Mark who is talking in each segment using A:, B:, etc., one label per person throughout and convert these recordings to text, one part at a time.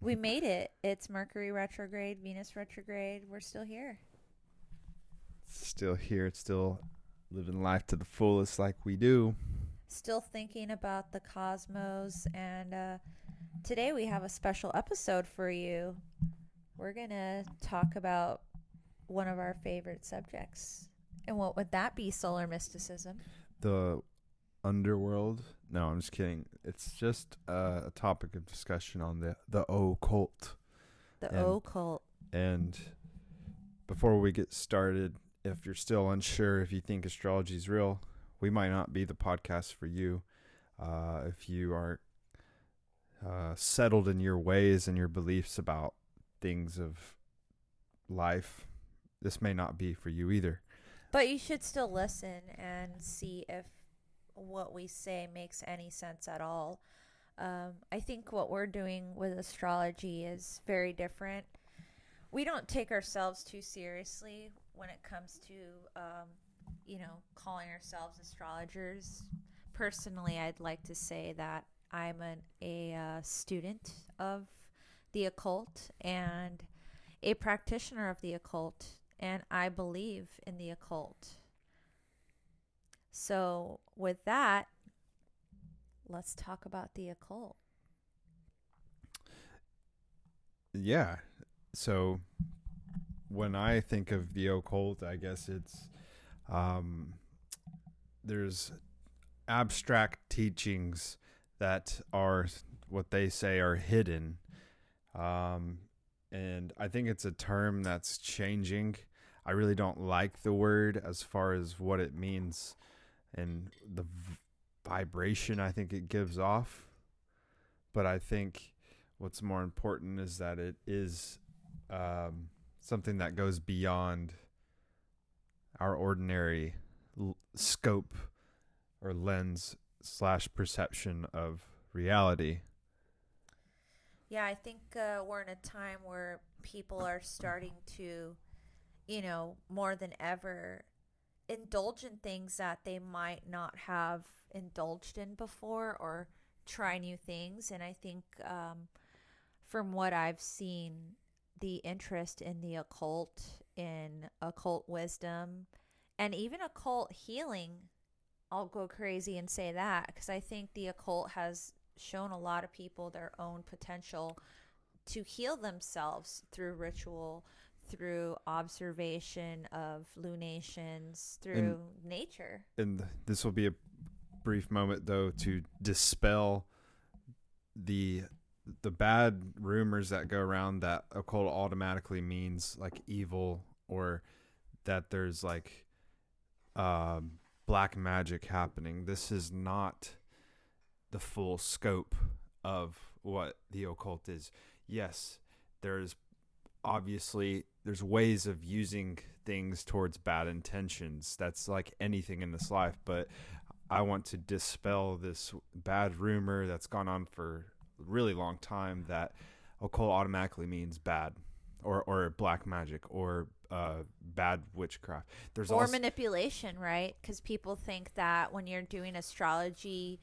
A: we made it. It's Mercury retrograde, Venus retrograde. We're still here.
B: Still here. It's still living life to the fullest like we do.
A: Still thinking about the cosmos. And uh, today we have a special episode for you. We're going to talk about one of our favorite subjects. And what would that be, solar mysticism?
B: The underworld. No, I'm just kidding. It's just uh, a topic of discussion on the the occult.
A: The
B: And-
A: occult.
B: And before we get started, if you're still unsure if you think astrology is real, we might not be the podcast for you. Uh, if you are uh, settled in your ways and your beliefs about things of life, this may not be for you either.
A: But you should still listen and see if what we say makes any sense at all. Um, I think what we're doing with astrology is very different. We don't take ourselves too seriously when it comes to, um, you know, calling ourselves astrologers. Personally, I'd like to say that I'm an, a uh, student of the occult and a practitioner of the occult, and I believe in the occult. So, with that, let's talk about the occult.
B: Yeah. So when I think of the occult, I guess it's um, there's abstract teachings that are what they say are hidden. Um, and I think it's a term that's changing. I really don't like the word as far as what it means and the vibration I think it gives off. But I think what's more important is that it is um, something that goes beyond our ordinary l- scope or lens slash perception of reality.
A: Yeah, I think uh, we're in a time where people are starting to, you know, more than ever, indulge in things that they might not have indulged in before or try new things. And I think um, from what I've seen, the interest in the occult, in occult wisdom, and even occult healing, I'll go crazy and say that because I think the occult has shown a lot of people their own potential to heal themselves through ritual, through observation of lunations, through nature.
B: And this will be a brief moment though to dispel the the bad rumors that go around that occult automatically means like evil or that there's like um, black magic happening. This is not the full scope of what the occult is. Yes, there's obviously there's ways of using things towards bad intentions. That's like anything in this life, but I want to dispel this bad rumor that's gone on for a really long time that occult automatically means bad or or black magic or uh, bad witchcraft. There's
A: or
B: also
A: manipulation, right? Because people think that when you're doing astrology,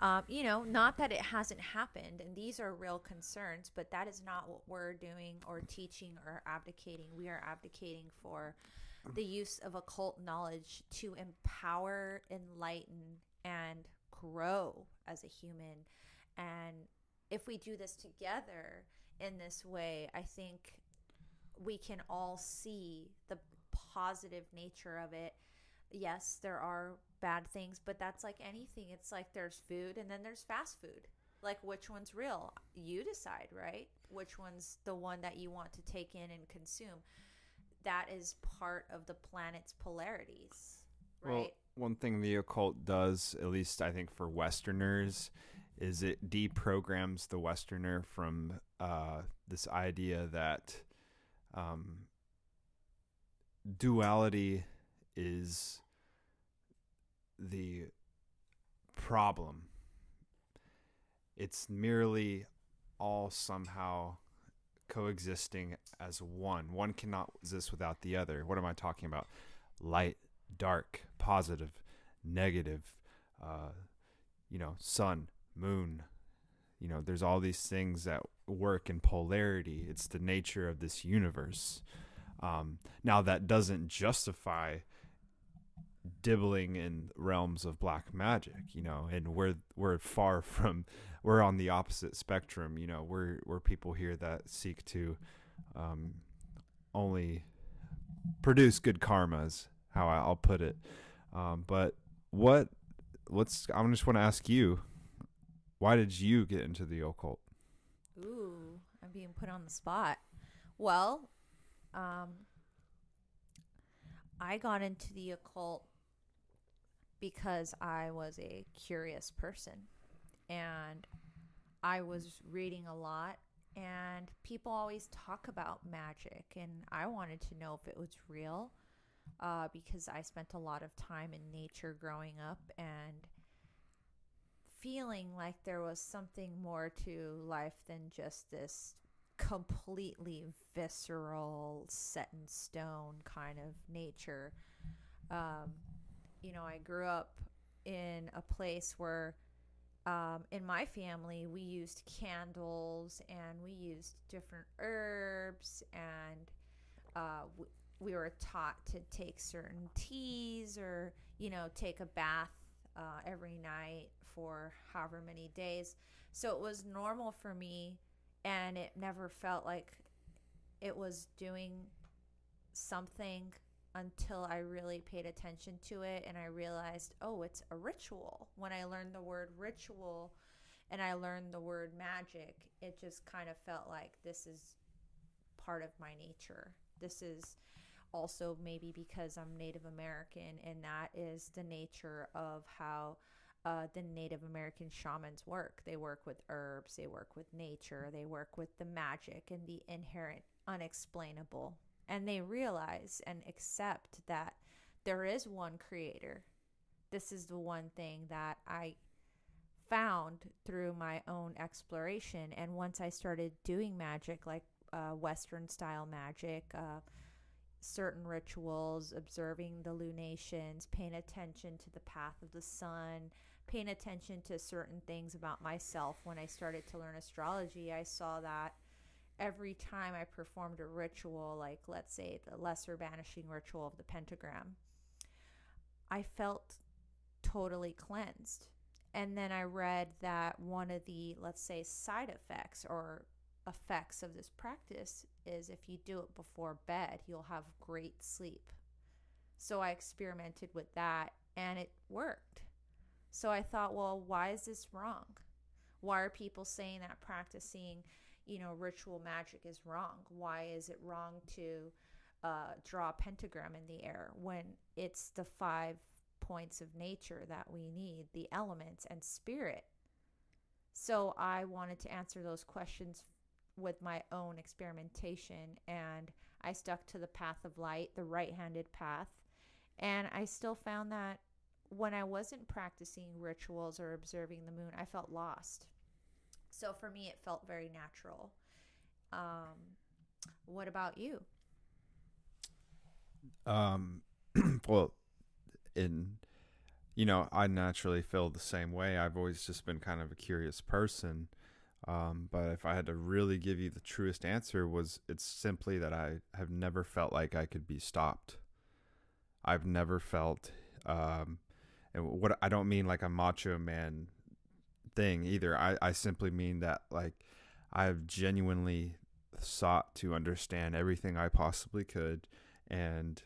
A: um, you know, not that it hasn't happened, and these are real concerns, but that is not what we're doing or teaching or abdicating. We are abdicating for the use of occult knowledge to empower, enlighten, and grow as a human. And if we do this together in this way, I think we can all see the positive nature of it. Yes, there are bad things, but that's like anything. It's like there's food and then there's fast food. Like which one's real? You decide, right? Which one's the one that you want to take in and consume. That is part of the planet's polarities, right?
B: Well, one thing the occult does, at least I think for Westerners, is it deprograms the Westerner from uh, this idea that um, duality is the problem. It's merely all somehow coexisting as one. One cannot exist without the other. What am I talking about? Light, dark, positive, negative, uh, you know, sun, moon, You know, there's all these things that work in polarity. It's the nature of this universe. Um, now, that doesn't justify dibbling in realms of black magic, you know, and we're we're far from we're on the opposite spectrum, you know, we're we're people here that seek to um, only produce good karmas, how I, will put it. Um, but what let's I just want to ask you, why did you get into the occult?
A: Ooh, I'm being put on the spot. Well, um, I got into the occult because I was a curious person and I was reading a lot and people always talk about magic and I wanted to know if it was real uh, because I spent a lot of time in nature growing up and feeling like there was something more to life than just this completely visceral, set in stone kind of nature. Um, you know, I grew up in a place where um, in my family we used candles and we used different herbs and uh, we, we were taught to take certain teas or you know take a bath uh, every night for however many days. So it was normal for me and it never felt like it was doing something until I really paid attention to it and I realized, oh, it's a ritual. When I learned the word ritual and I learned the word magic, it just kind of felt like this is part of my nature. This is also maybe because I'm Native American and that is the nature of how uh, the Native American shamans work. They work with herbs, they work with nature, they work with the magic and the inherent unexplainable and they realize and accept that there is one creator. This is the one thing that I found through my own exploration. And once I started doing magic, like uh, Western style magic, uh, certain rituals, observing the lunations, paying attention to the path of the sun, paying attention to certain things about myself. When I started to learn astrology, I saw that every time I performed a ritual, like let's say the lesser banishing ritual of the pentagram, I felt totally cleansed. And then I read that one of the, let's say, side effects or effects of this practice is if you do it before bed, you'll have great sleep. So I experimented with that and it worked. So I thought, well, why is this wrong? Why are people saying that practicing you know, ritual magic is wrong? Why is it wrong to uh, draw a pentagram in the air when it's the five points of nature that we need the elements and spirit? So I wanted to answer those questions with my own experimentation and I stuck to the path of light, the right handed path. And I still found that when I wasn't practicing rituals or observing the moon, I felt lost. So for me, it felt very natural. Um, what about you?
B: Um, well, in you know, I naturally feel the same way. I've always just been kind of a curious person. Um, but if I had to really give you the truest answer, was it's simply that I have never felt like I could be stopped. I've never felt, um, and what I don't mean like a macho man thing either. I, I simply mean that like I've genuinely sought to understand everything I possibly could and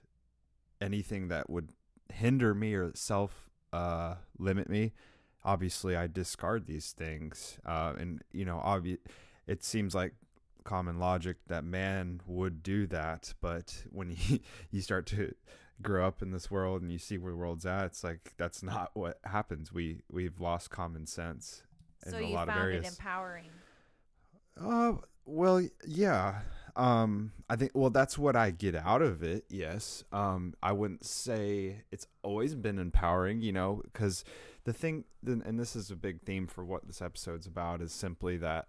B: anything that would hinder me or self uh, limit me. Obviously, I discard these things. Uh, and, you know, obvi- it seems like common logic that man would do that. But when you, you start to grow up in this world and you see where the world's at, it's like that's not what happens. We we've lost common sense
A: so in a lot of areas. it empowering.
B: Uh, well, yeah. Um, I think well that's what I get out of it. Yes. Um, I wouldn't say it's always been empowering, you know, because the thing, and this is a big theme for what this episode's about, is simply that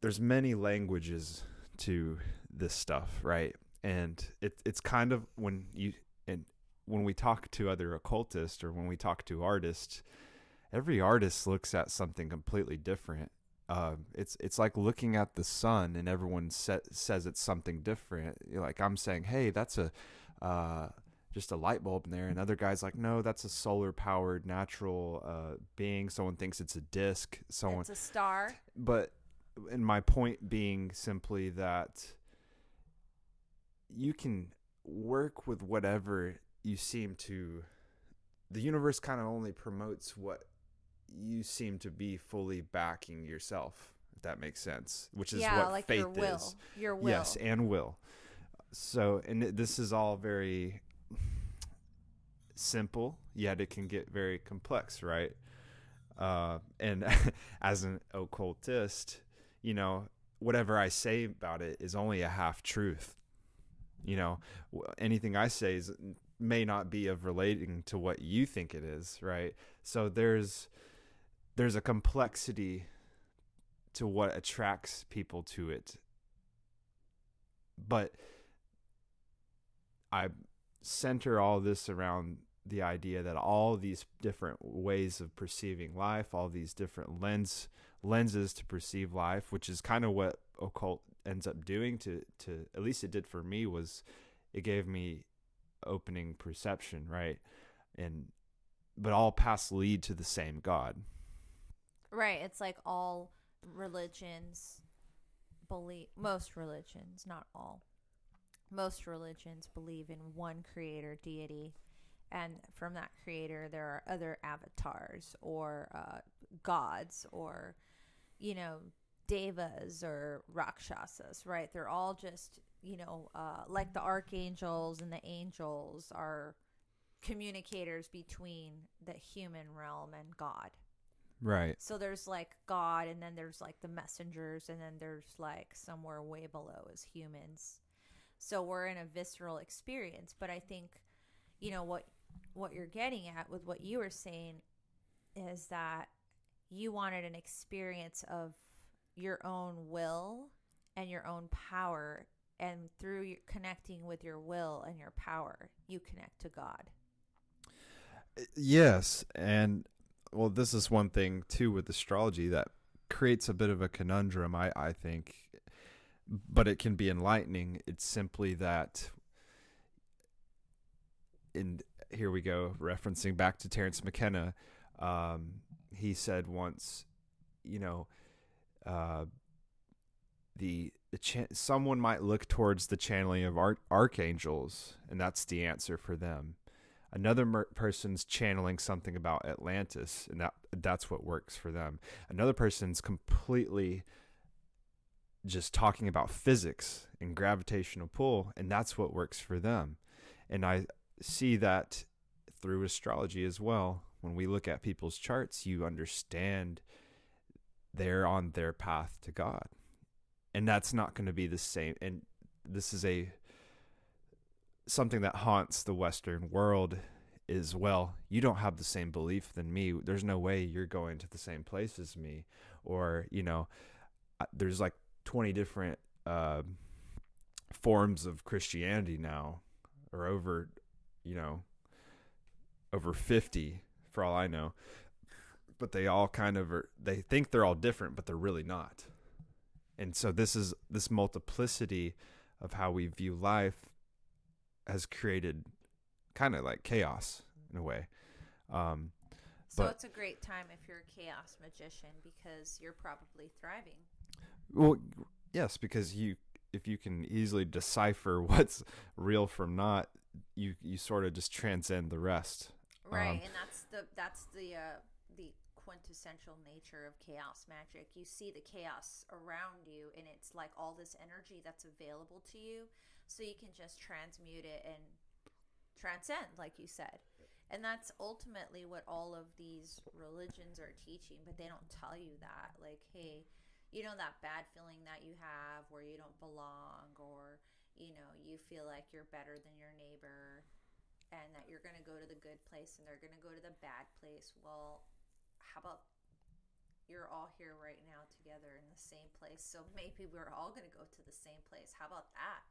B: there's many languages to this stuff, right? And it, it's kind of when you and when we talk to other occultists or when we talk to artists every artist looks at something completely different. Uh, it's it's like looking at the sun, and everyone sa- says it's something different. You're like I'm saying, hey, that's a uh, just a light bulb in there, and other guys like, no, that's a solar powered natural uh, being. Someone thinks it's a disc. Someone,
A: It's a star.
B: but and my point being simply that you can work with whatever you seem to the universe kind of only promotes what you seem to be fully backing yourself if that makes sense which is
A: yeah,
B: what
A: like
B: faith
A: your will.
B: is
A: Your will.
B: yes and will so and this is all very simple yet it can get very complex right uh, and as an occultist you know whatever i say about it is only a half truth you know anything i say is may not be of relating to what you think it is right? So there's there's a complexity to what attracts people to it. But i center all this around the idea that all these different ways of perceiving life all these different lens lenses to perceive life which is kind of what occult ends up doing to to at least it did for me was it gave me opening perception right and but all paths lead to the same god
A: Right. It's like all religions believe most religions, not all. Most religions believe in one creator deity and from that creator there are other avatars or uh, gods or you know devas or rakshasas, right? They're all just, you know, uh, like the archangels and the angels are communicators between the human realm and God.
B: right
A: So there's like God, and then there's like the messengers, and then there's like somewhere way below is humans. So we're in a visceral experience. But I think, you know, what what you're getting at with what you were saying is that you wanted an experience of your own will and your own power, and through your, connecting with your will and your power, you connect to God.
B: Yes, and well, this is one thing too with astrology that creates a bit of a conundrum. I I think, but it can be enlightening. It's simply that. and here we go, referencing back to Terence McKenna. Um, he said once, you know, uh, the the cha- someone might look towards the channeling of arch- archangels, and that's the answer for them. Another mer- person's channeling something about Atlantis and that that's what works for them. Another person's completely just talking about physics and gravitational pull and that's what works for them. And i see that through astrology as well. When we look at people's charts you understand they're on their path to god and that's not going to be the same and this is a something that haunts the Western world is well, you don't have the same belief than me. There's no way you're going to the same place as me, or you know, there's like 20 different uh, forms of Christianity now, or over, you know, over 50 for all I know. But they all kind of are. They think they're all different, but they're really not. And so this is this multiplicity of how we view life has created kind of like chaos in a way. Um,
A: So
B: But-
A: it's a great time if you're a chaos magician because you're probably thriving.
B: well, yes, because you if you can easily decipher what's real from not, you you sort of just transcend the rest.
A: Right,
B: Um,
A: and that's the that's the uh, the quintessential nature of chaos magic. You see the chaos around you, and it's like all this energy that's available to you, so you can just transmute it and transcend, like you said. And that's ultimately what all of these religions are teaching, but they don't tell you that. Like, hey, you know that bad feeling that you have where you don't belong, or you know you feel like you're better than your neighbor and that you're going to go to the good place and they're going to go to the bad place. Well, how about you're all here right now together in the same place? So maybe we're all going to go to the same place. How about that?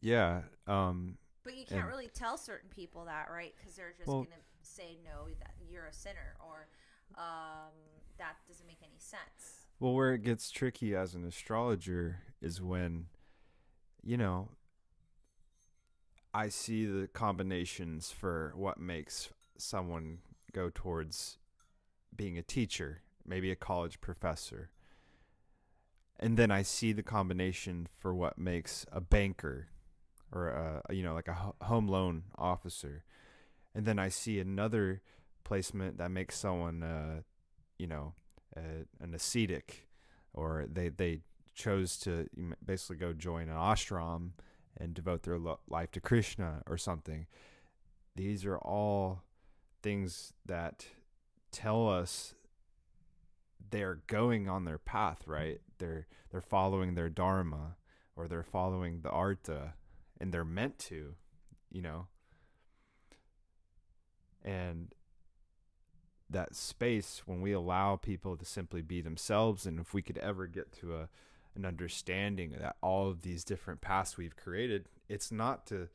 B: Yeah. Um,
A: But you can't
B: And-
A: really tell certain people that, right? Because they're just
B: Well-
A: going to say no that you're a sinner or um, that doesn't make any sense.
B: Well, where it gets tricky as an astrologer is when, you know, I see the combinations for what makes someone go towards being a teacher, maybe a college professor. And then I see the combination for what makes a banker or a, you know like a home loan officer. And then I see another placement that makes someone uh, you know an ascetic or they they chose to basically go join an ashram and devote their lo- life to Krishna or something. These are all things that tell us they're going on their path, right? They're they're following their dharma or they're following the artha and they're meant to, you know. And that space when we allow people to simply be themselves and if we could ever get to a an understanding that all of these different paths we've created it's not to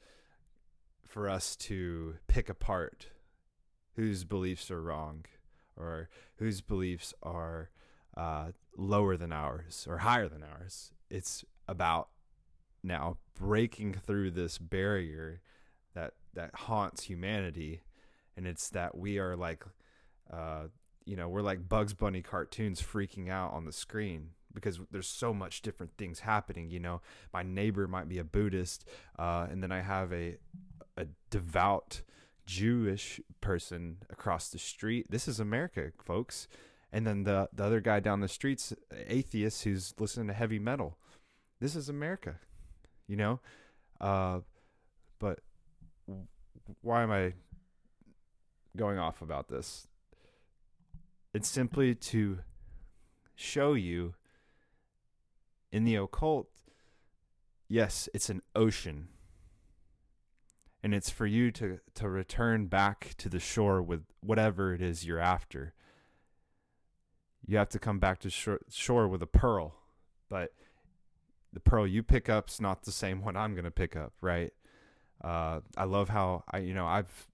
B: for us to pick apart whose beliefs are wrong or whose beliefs are uh, lower than ours or higher than ours it's about now breaking through this barrier that that haunts humanity and it's that we are like uh, you know, we're like Bugs Bunny cartoons freaking out on the screen because there's so much different things happening. You know, my neighbor might be a Buddhist, uh, and then I have a a devout Jewish person across the street. This is America, folks. And then the the other guy down the street's atheist who's listening to heavy metal. This is America, you know. Uh, but why am I going off about this? It's simply to show you in the occult, yes, it's an ocean. And it's for you to, to return back to the shore with whatever it is you're after. You have to come back to shore, shore with a pearl, but the pearl you pick up's not the same one I'm going to pick up, right? Uh, I love how I, you know, I've,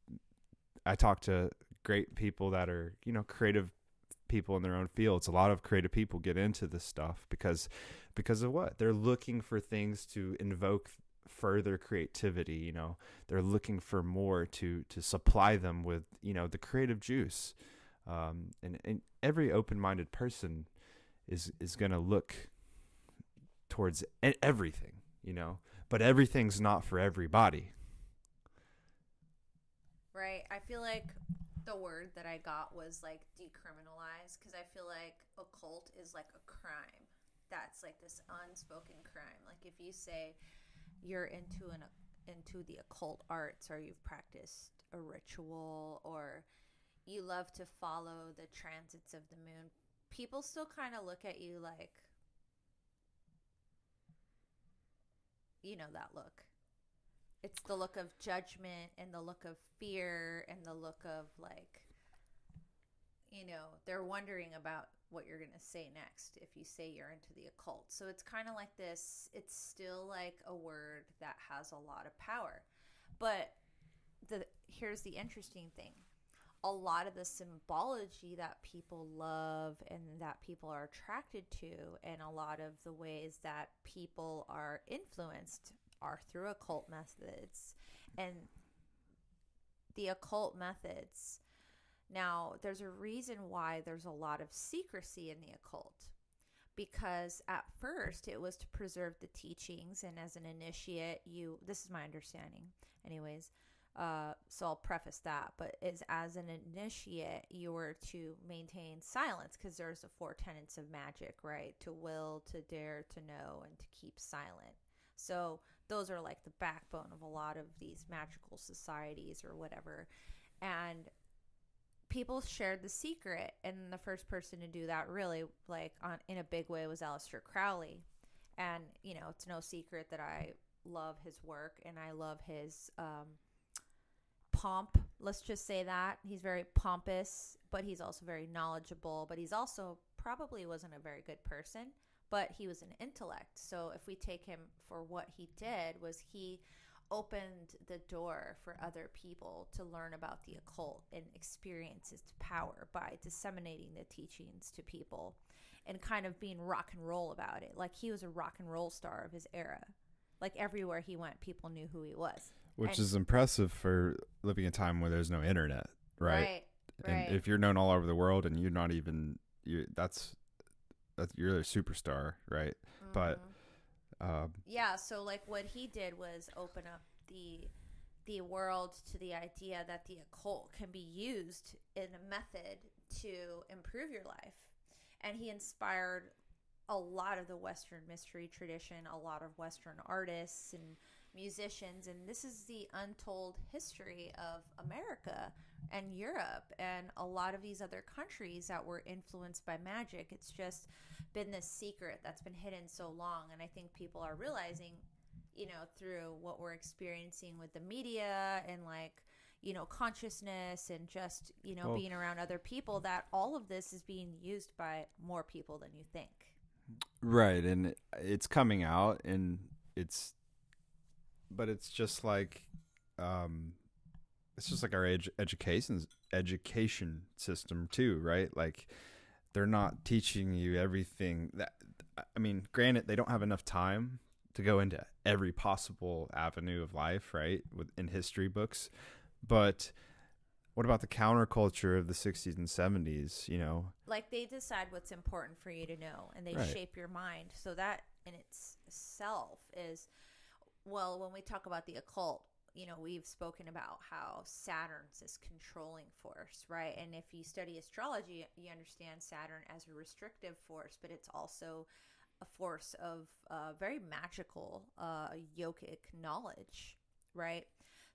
B: I talk to great people that are, you know, creative people in their own fields. A lot of creative people get into this stuff because because of what? They're looking for things to invoke further creativity, you know. They're looking for more to to supply them with, you know, the creative juice. Um, and, and every open-minded person is is going to look towards everything, you know. But everything's not for everybody.
A: Right. I feel like the word that I got was like decriminalized because I feel like occult is like a crime. That's like this unspoken crime. Like if you say you're into an into the occult arts or you've practiced a ritual or you love to follow the transits of the moon, people still kind of look at you like you know that look. It's the look of judgment and the look of fear and the look of like you know they're wondering about what you're going to say next if you say you're into the occult. So it's kind of like this it's still like a word that has a lot of power. But the here's the interesting thing. A lot of the symbology that people love and that people are attracted to and a lot of the ways that people are influenced are through occult methods. And the occult methods. Now, there's a reason why there's a lot of secrecy in the occult. Because at first it was to preserve the teachings, and as an initiate, you this is my understanding, anyways. Uh, so I'll preface that, but is as an initiate, you were to maintain silence because there's the four tenets of magic, right? To will, to dare, to know, and to keep silent. So those are like the backbone of a lot of these magical societies or whatever. And people shared the secret and the first person to do that really like on in a big way was Aleister Crowley. And you know, it's no secret that I love his work and I love his um pomp. Let's just say that. He's very pompous, but he's also very knowledgeable, but he's also probably wasn't a very good person but he was an intellect. So if we take him for what he did was he opened the door for other people to learn about the occult and experience its power by disseminating the teachings to people and kind of being rock and roll about it. Like he was a rock and roll star of his era. Like everywhere he went, people knew who he was.
B: which
A: And-
B: is impressive for living in a time where there's no internet, right?
A: Right.
B: And
A: right.
B: if you're known all over the world and you're not even you, that's that's you're a superstar, right? but-
A: mm-hmm.
B: Uh,
A: yeah so like what he did was open up the the world to the idea that the occult can be used in a method to improve your life. And he inspired a lot of the western mystery tradition a lot of western artists and musicians and this is the untold history of america and europe and a lot of these other countries that were influenced by magic. It's just been this secret that's been hidden so long and i think people are realizing you know through what we're experiencing with the media and like you know consciousness and just you know
B: Well-
A: being around other people that all of this is being used by more people than you think.
B: Right, and it's coming out, and it's, but it's just like, um, it's just like our ed- education education system too, right? Like, they're not teaching you everything that. I mean, granted, they don't have enough time to go into every possible avenue of life, right? With in history books, but what about the counterculture of the 60s and 70s? You know,
A: like they decide what's important for you to know and they
B: Right.
A: shape your mind so that in itself is well when we talk about the occult you know we've spoken about how saturn's this controlling force right? And if you study astrology you understand saturn as a restrictive force but it's also a force of uh, very magical uh, yogic knowledge right?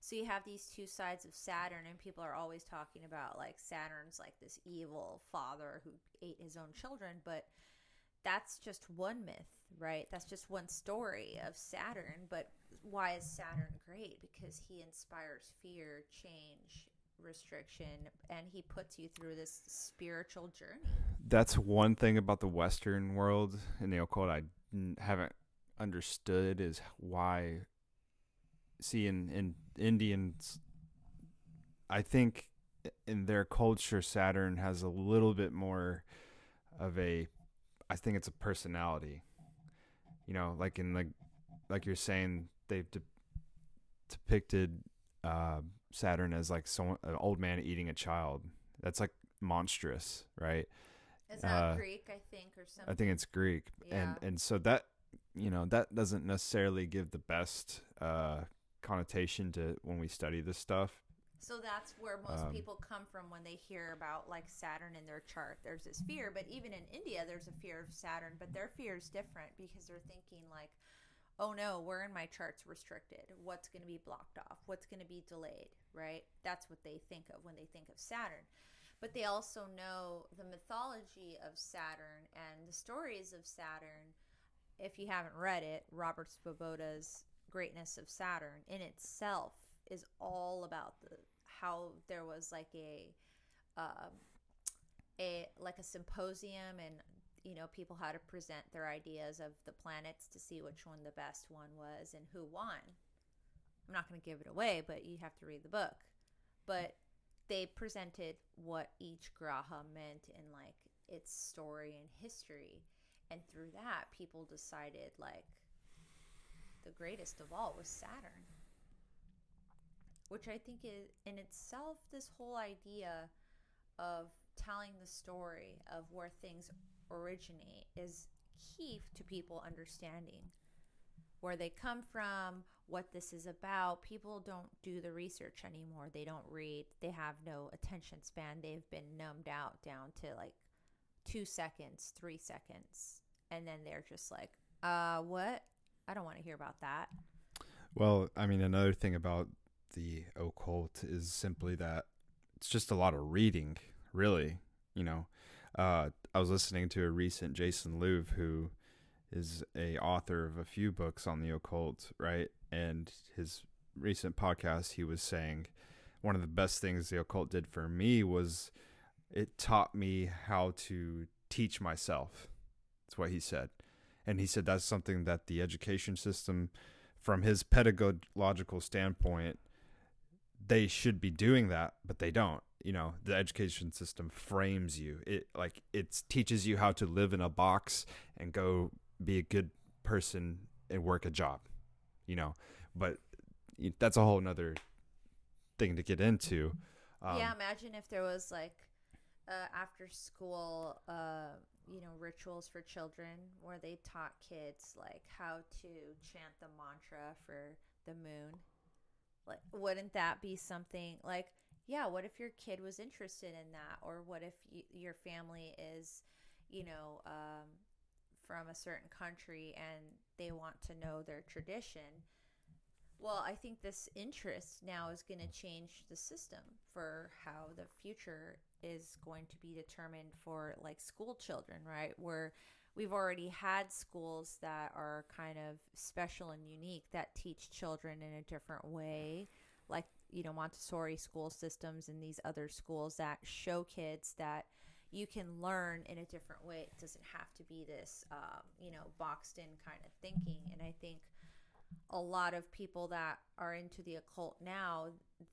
A: So you have these two sides of Saturn, and people are always talking about like Saturn's like this evil father who ate his own children, but that's just one myth, right? That's just one story of Saturn. But why is Saturn great? Because he inspires fear, change, restriction, and he puts you through this spiritual journey.
B: that's one thing about the Western world and the occult I haven't understood is why. See, in in Indians, I think in their culture, Saturn has a little bit more of a. I think it's a personality. You know, like in like, like you're saying, they've de- depicted uh, Saturn as like someone, an old man eating a child. That's like monstrous, right?
A: Is that
B: Uh,
A: Greek, I think, or something?
B: I think it's Greek, and and so that you know that doesn't necessarily give the best uh, connotation to when we study this stuff.
A: So that's where most
B: Um,
A: people come from when they hear about like Saturn in their chart. There's this fear, but even in India, there's a fear of Saturn, but their fear is different because they're thinking like, "Oh no, where in my chart's restricted? What's going to be blocked off? What's going to be delayed?" Right? That's what they think of when they think of Saturn. But they also know the mythology of Saturn and the stories of Saturn. If you haven't read it, Robert Svoboda's Greatness of Saturn in itself is all about the how there was like a um, a like a symposium and you know people had to present their ideas of the planets to see which one the best one was and who won. I'm not going to give it away but you have to read the book. But they presented what each graha meant in like its story and history. And through that people decided like the greatest of all was saturn which I think is in itself this whole idea of telling the story of where things originate is key to people understanding where they come from, what this is about. People don't do the research anymore. They don't read. They have no attention span. They've been numbed out down to like 2 seconds, 3 seconds. And then they're just like, "Uh, what? I don't want to hear about that."
B: Well, I mean, another thing about the occult is simply that it's just a lot of reading, really. You know, uh, I was listening to a recent Jason Louv, who is a author of a few books on the occult, right? And his recent podcast, he was saying one of the best things the occult did for me was it taught me how to teach myself. That's what he said. And he said that's something that the education system from his pedagogical standpoint, they should be doing that, but they don't. You know, the education system frames you. It like it teaches you how to live in a box and go be a good person and work a job. You know, but that's a whole nother thing to get into.
A: Um, yeah, imagine if there was like uh, after school, uh, you know, rituals for children where they taught kids like how to chant the mantra for the moon. Like, wouldn't that be something like, yeah, what if your kid was interested in that? Or what if you, your family is, you know, um, from a certain country and they want to know their tradition? Well, I think this interest now is going to change the system for how the future is going to be determined for like school children, right? Where we've already had schools that are kind of special and unique that teach children in a different way, like, you know, Montessori school systems and these other schools that show kids that you can learn in a different way. It doesn't have to be this, um, you know, boxed in kind of thinking. And I think a lot of people that are into the occult now,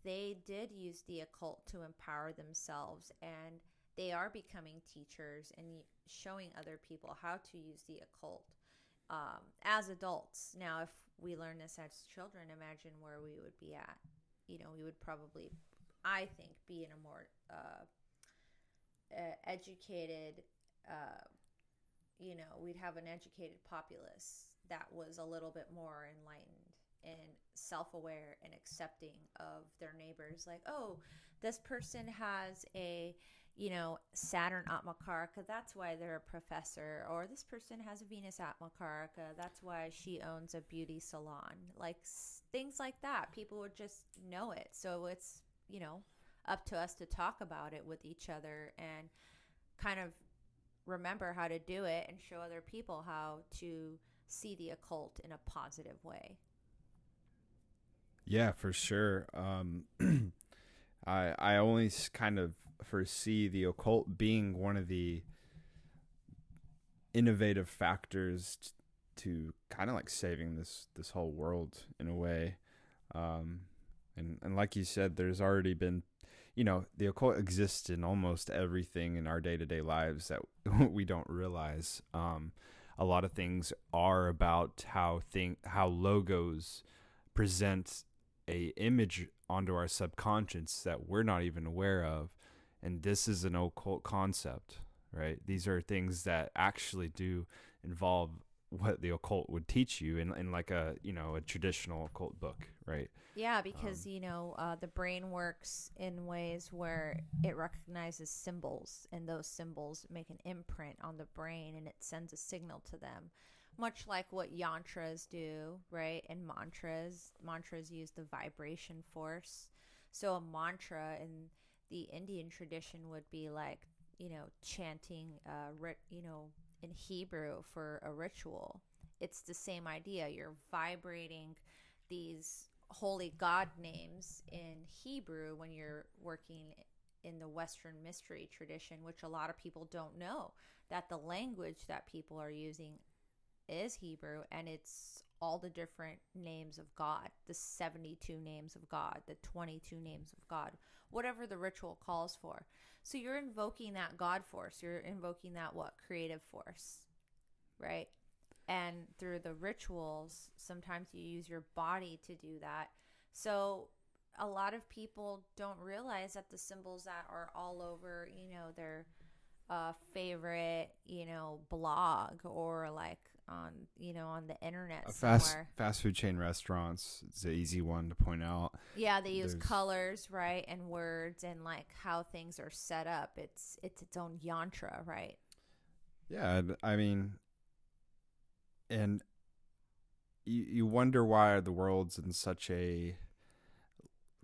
A: they did use the occult to empower themselves and they are becoming teachers and showing other people how to use the occult um, as adults. Now, if we learn this as children, imagine where we would be at. You know, we would probably, I think, be in a more uh, educated, uh, you know, we'd have an educated populace that was a little bit more enlightened and self-aware and accepting of their neighbors like oh this person has a you know saturn atmakaraka that's why they're a professor or this person has a venus atmakaraka that's why she owns a beauty salon like things like that people would just know it so it's you know up to us to talk about it with each other and kind of remember how to do it and show other people how to see the occult in a positive way.
B: Yeah, for sure. Um, I I only kind of foresee the occult being one of the innovative factors t- to kind of like saving this this whole world in a way. Um, and and like you said, there's already been, you know, the occult exists in almost everything in our day to day lives that we don't realize. Um, a lot of things are about how thing how logos present a image onto our subconscious that we're not even aware of and this is an occult concept right? These are things that actually do involve what the occult would teach you in, in like a you know a traditional occult book right?
A: Yeah because um, you know uh, the brain works in ways where it recognizes symbols and those symbols make an imprint on the brain and it sends a signal to them. Much like what yantras do right and mantras mantras use the vibration force. So a mantra in the indian tradition would be like you know chanting uh you know in Hebrew for a ritual. It's the same idea. You're vibrating these holy God names in Hebrew when you're working in the Western mystery tradition, which a lot of people don't know that the language that people are using is Hebrew and it's all the different names of God, the 72 names of God, the 22 names of God, whatever the ritual calls for. So you're invoking that God force. You're invoking that what? Creative force. Right? And through the rituals, sometimes you use your body to do that. So a lot of people don't realize that the symbols that are all over, you know, their uh, favorite, you know, blog or like on you know on the internet
B: a fast fast food chain restaurants is an easy one to point out.
A: Yeah they use There's... colors right and words and like how things are set up. It's it's its own yantra right?
B: Yeah i mean and you, you wonder why the world's in such a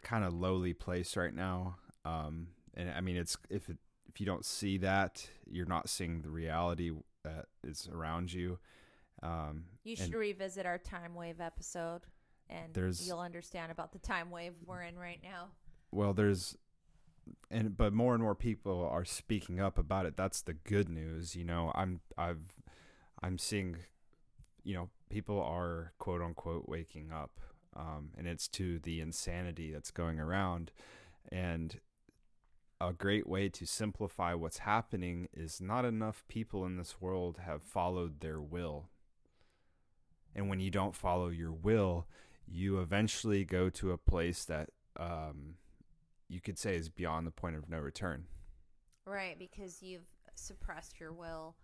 B: kind of lowly place right now. Um and i mean it's if it, if you don't see that you're not seeing the reality that is around you
A: um, you should revisit our time wave episode, and you'll understand about the time wave we're in right now.
B: Well, there's, and but more and more people are speaking up about it. That's the good news. You know, I'm I've I'm seeing you know, people are quote unquote waking up, um, and it's to the insanity that's going around. And a great way to simplify what's happening is not enough people in this world have followed their will. And when you don't follow your will, you eventually go to a place that um, you could say is beyond the point of no return.
A: Right, because you've suppressed your will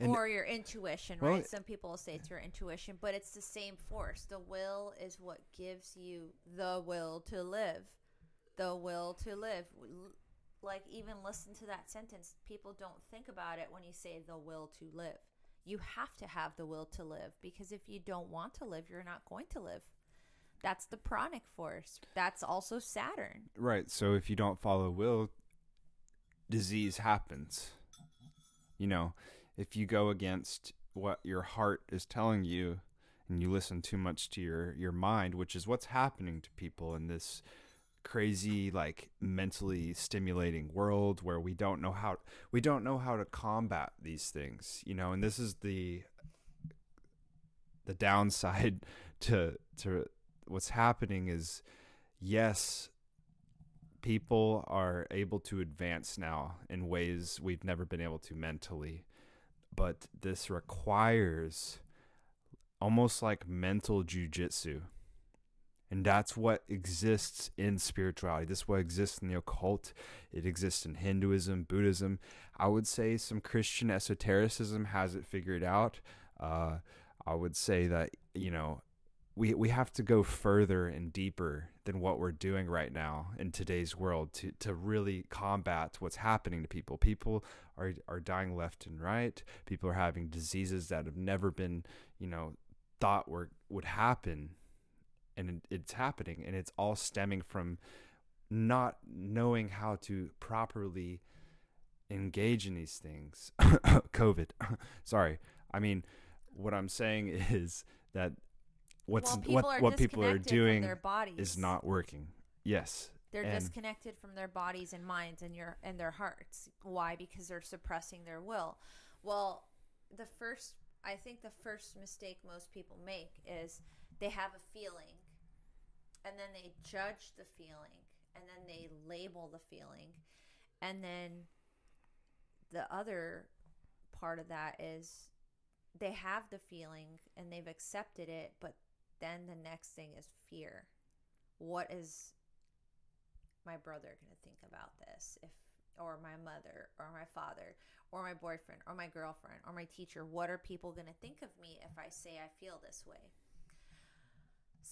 B: And-
A: or your intuition,
B: Well,
A: right? Some people will say it's your intuition, but it's the same force. The will is what gives you the will to live. The will to live. Like, even listen to that sentence. People don't think about it when you say the will to live. You have to have the will to live because if you don't want to live, you're not going to live. That's the pranic force. That's also Saturn.
B: Right. So if you don't follow will, disease happens. You know, if you go against what your heart is telling you and you listen too much to your your mind, which is what's happening to people in this crazy like mentally stimulating world where we don't know how we don't know how to combat these things, you know, and this is the the downside to to what's happening is yes people are able to advance now in ways we've never been able to mentally but this requires almost like mental jujitsu and that's what exists in spirituality. This is what exists in the occult. It exists in hinduism buddhism. I would say some christian esotericism has it figured out. Uh, i would say that you know we we have to go further and deeper than what we're doing right now in today's world to to really combat what's happening to people. People are are dying left and right. People are having diseases that have never been, you know, thought were would happen and it's happening and it's all stemming from not knowing how to properly engage in these things. COVID. Sorry. I mean, what I'm saying is that what's
A: people
B: what what people are doing is not working. Yes.
A: They're
B: and-
A: disconnected from their bodies and minds and your and their hearts. Why? Because they're suppressing their will. Well, the first I think the first mistake most people make is they have a feeling and then they judge the feeling and then they label the feeling. And then the other part of that is they have the feeling and they've accepted it but then the next thing is fear. What is my brother going to think about this if or my mother or my father or my boyfriend or my girlfriend or my teacher? What are people going to think of me if i say i feel this way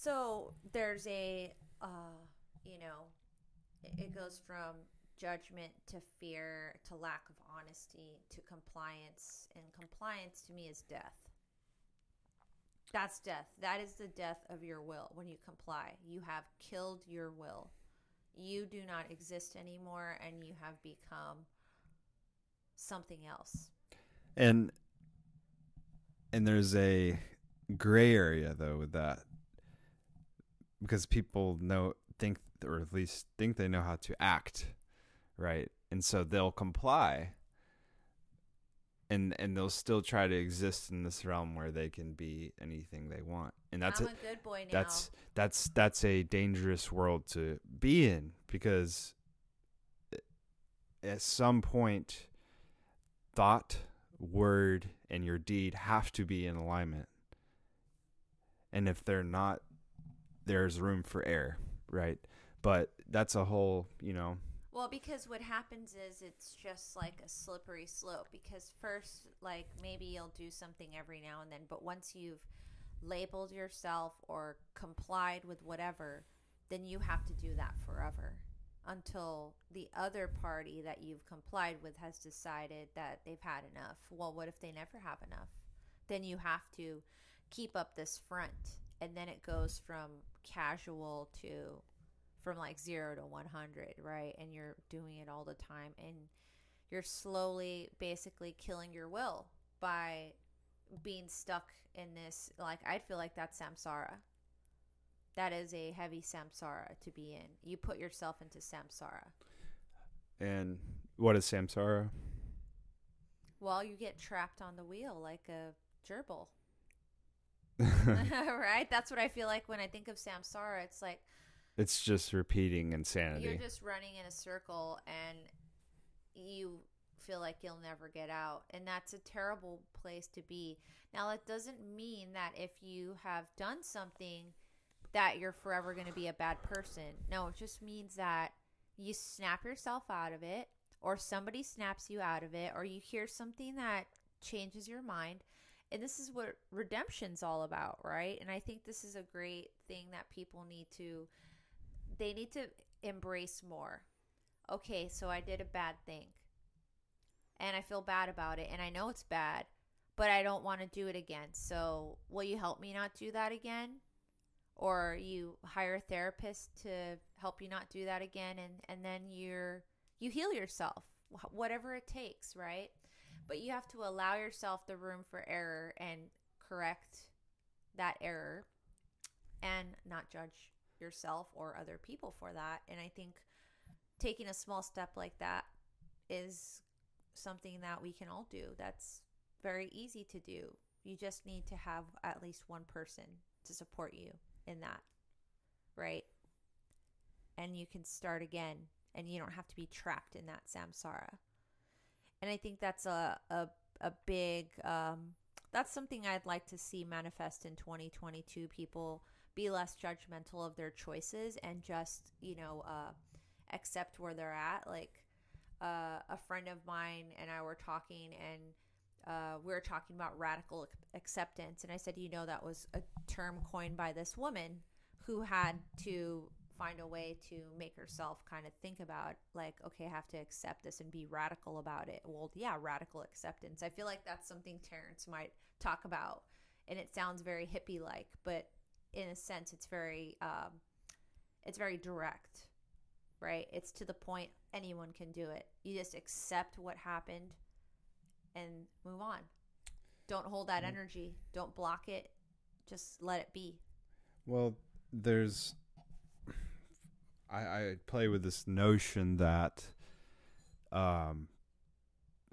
A: so there's a uh, you know it, it goes from judgment to fear to lack of honesty to compliance and compliance to me is death. That's death. That is the death of your will when you comply. You have killed your will. You do not exist anymore and you have become something else.
B: And and there's a gray area though with that because people know think or at least think they know how to act, right? And so they'll comply and and they'll still try to exist in this realm where they can be anything they want. And that's a,
A: a good boy now
B: that's that's that's a dangerous world to be in because at some point thought word and your deed have to be in alignment and if they're not there's room for error right but that's a whole you know
A: Well, because what happens is it's just like a slippery slope. Because first, like maybe you'll do something every now and then, but once you've labeled yourself or complied with whatever, then you have to do that forever until the other party that you've complied with has decided that they've had enough. Well, what if they never have enough? Then you have to keep up this front, and then it goes from casual to from like zero to 100, right? And you're doing it all the time. And you're slowly basically killing your will by being stuck in this. Like, I'd feel like that's samsara. That is a heavy samsara to be in. You put yourself into samsara.
B: and what is samsara
A: Well, you get trapped on the wheel like a gerbil. right? That's what I feel like when I think of samsara. It's like
B: it's just repeating insanity.
A: you're just running in a circle and you feel like you'll never get out. And that's a terrible place to be. Now, it doesn't mean that if you have done something that you're forever going to be a bad person. No, it just means that you snap yourself out of it or somebody snaps you out of it or you hear something that changes your mind and this is what redemption's all about right? And i think this is a great thing that people need to they need to embrace more. Okay so i did a bad thing and i feel bad about it and i know it's bad but i don't want to do it again. So will you help me not do that again? Or you hire a therapist to help you not do that again and and then you're you heal yourself whatever it takes right but you have to allow yourself the room for error and correct that error and not judge yourself or other people for that and i think taking a small step like that is something that we can all do that's very easy to do you just need to have at least one person to support you in that, right? And you can start again and you don't have to be trapped in that samsara. And I think that's a, a, a big, um, that's something I'd like to see manifest in 2022. People be less judgmental of their choices and just, you know, uh, accept where they're at. Like uh, a friend of mine and I were talking and uh, we were talking about radical acceptance, and I said, you know, that was a term coined by this woman who had to find a way to make herself kind of think about, like, okay, I have to accept this and be radical about it. Well, yeah, radical acceptance. I feel like that's something Terence might talk about, and it sounds very hippie like, but in a sense, it's very, um, it's very direct, right? It's to the point anyone can do it. You just accept what happened and move on. Don't hold that mm-hmm. energy. Don't block it. Just let it be.
B: Well, there's I, I play with this notion that um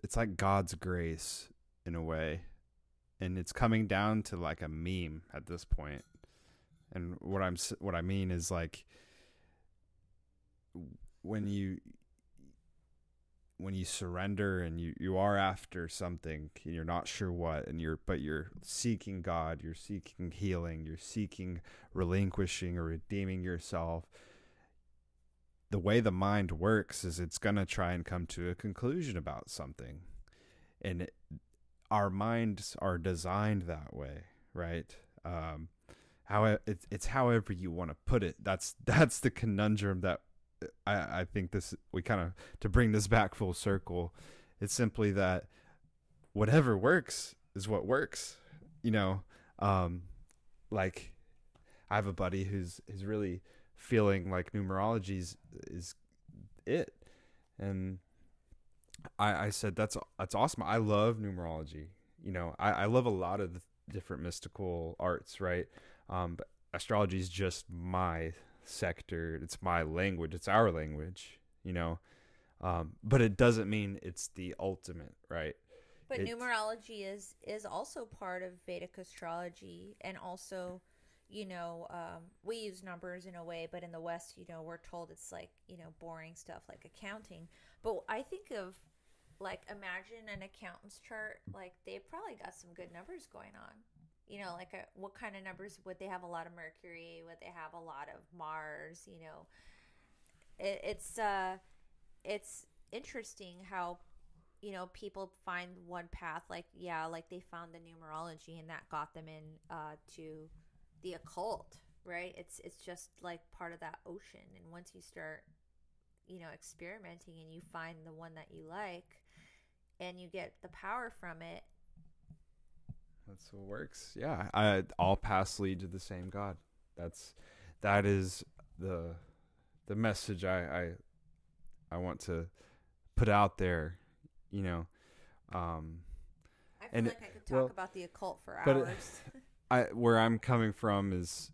B: it's like God's grace in a way. And it's coming down to like a meme at this point. And what I'm what I mean is like when you when you surrender and you, you are after something and you're not sure what and you're but you're seeking God, you're seeking healing, you're seeking relinquishing or redeeming yourself. The way the mind works is it's going to try and come to a conclusion about something. And it, our minds are designed that way, right? Um, how it's, it's however you want to put it. That's that's the conundrum that I, I think this we kind of to bring this back full circle. It's simply that whatever works is what works. You know, um, like I have a buddy who's who's really feeling like numerology is, is it, and I I said that's that's awesome. I love numerology. You know, I I love a lot of the different mystical arts, right? Um, but astrology is just my sector. It's my language. It's our language, you know. Um, but it doesn't mean it's the ultimate, right?
A: But it's, numerology is is also part of Vedic astrology, and also, you know, um, we use numbers in a way, but in the West, you know, we're told it's like you know boring stuff like accounting. But I think of like imagine an accountant's chart, like they probably got some good numbers going on. You know like a, what kind of numbers would they have a lot of mercury? Would they have a lot of mars? You know it, it's uh it's interesting how you know people find one path like yeah like they found the numerology and that got them in uh to the occult right it's it's just like part of that ocean and once you start you know experimenting and you find the one that you like and you get the power from it
B: that's what works. Yeah, I, all paths lead to the same God. That's that is the the message I I, I want to put out there. You know, um,
A: I feel and like I could talk well, about the occult for hours.
B: It, I where I'm coming from is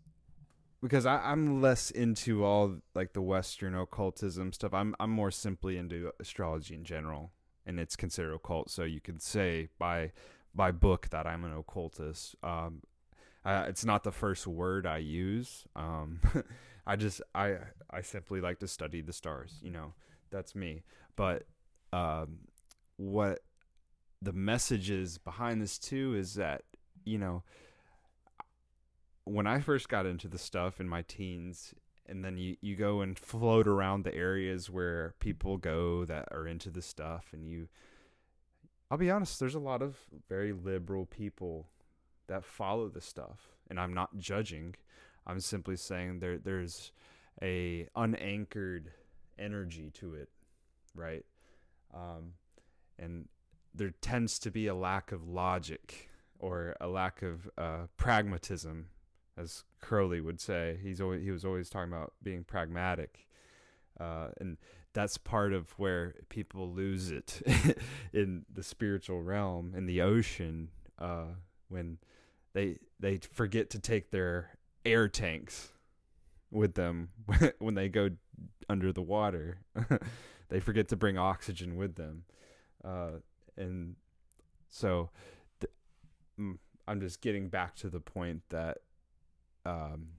B: because I, I'm less into all like the Western occultism stuff. I'm I'm more simply into astrology in general, and it's considered occult. So you could say by by book that I'm an occultist. Um, Uh, it's not the first word I use. Um, I just I I simply like to study the stars. You know, that's me. But um, what the messages behind this too is that you know when I first got into the stuff in my teens, and then you, you go and float around the areas where people go that are into the stuff, and you, I'll be honest, there's a lot of very liberal people that follow the stuff, and I'm not judging. I'm simply saying there there's a unanchored energy to it, right? Um, and there tends to be a lack of logic or a lack of uh, pragmatism as Crowley would say. He's always he was always talking about being pragmatic, uh, and that's part of where people lose it in the spiritual realm in the ocean uh, when they they forget to take their air tanks with them when they go under the water. they forget to bring oxygen with them, uh, and so. Mm, I'm just getting back to the point that um,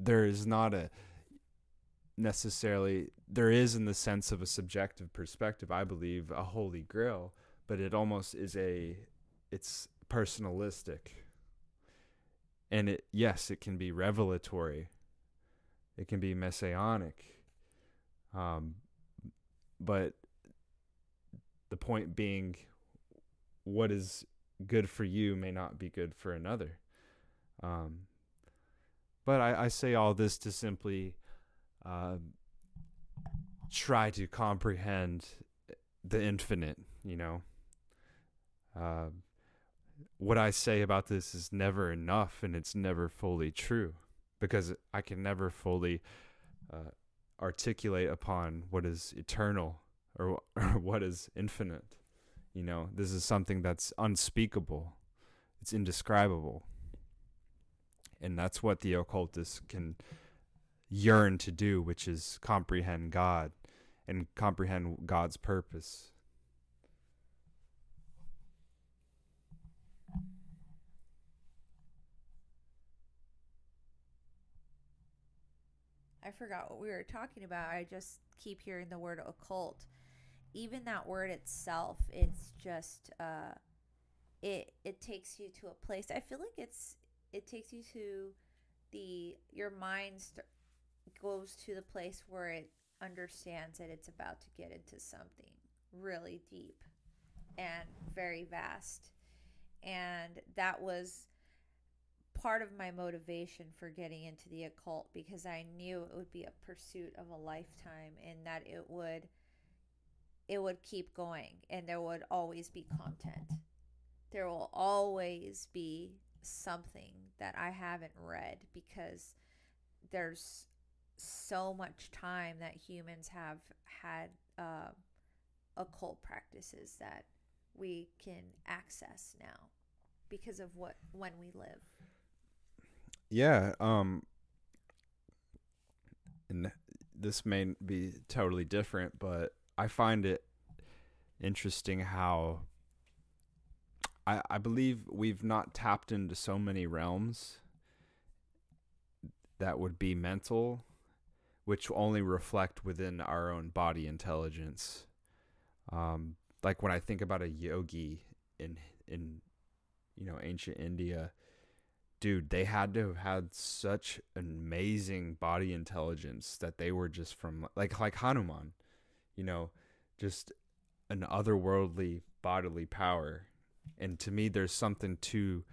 B: there is not a necessarily there is in the sense of a subjective perspective i believe a holy grail but it almost is a it's personalistic. And it yes it can be revelatory. It can be messianic. Um, but the point being what is good for you may not be good for another um, but I, I, say all this to simply uh, try to comprehend the infinite, you know. Uh, what I say about this is never enough and it's never fully true because I can never fully uh, articulate upon what is eternal or, or what is infinite. You know, this is something that's unspeakable, it's indescribable and that's what the occultists can yearn to do, which is comprehend God and comprehend God's purpose.
A: I forgot what we were talking about. I just keep hearing the word occult. Even that word itself, it's just uh it it takes you to a place. I feel like it's it takes you to the your mind st- goes to the place where it understands that it's about to get into something really deep and very vast and that was part of my motivation for getting into the occult because I knew it would be a pursuit of a lifetime and that it would it would keep going and there would always be content. There will always be something that I haven't read because there's so much time that humans have had uh, occult practices that we can access now because of what when we live.
B: Yeah, um and this may be totally different, but I find it interesting how I, I believe we've not tapped into so many realms that would be mental, which only reflect within our own body intelligence. Um, like when I think about a yogi in in you know ancient India, dude, they had to have had such amazing body intelligence that they were just from like like Hanuman, you know, just an otherworldly bodily power and to me there's something to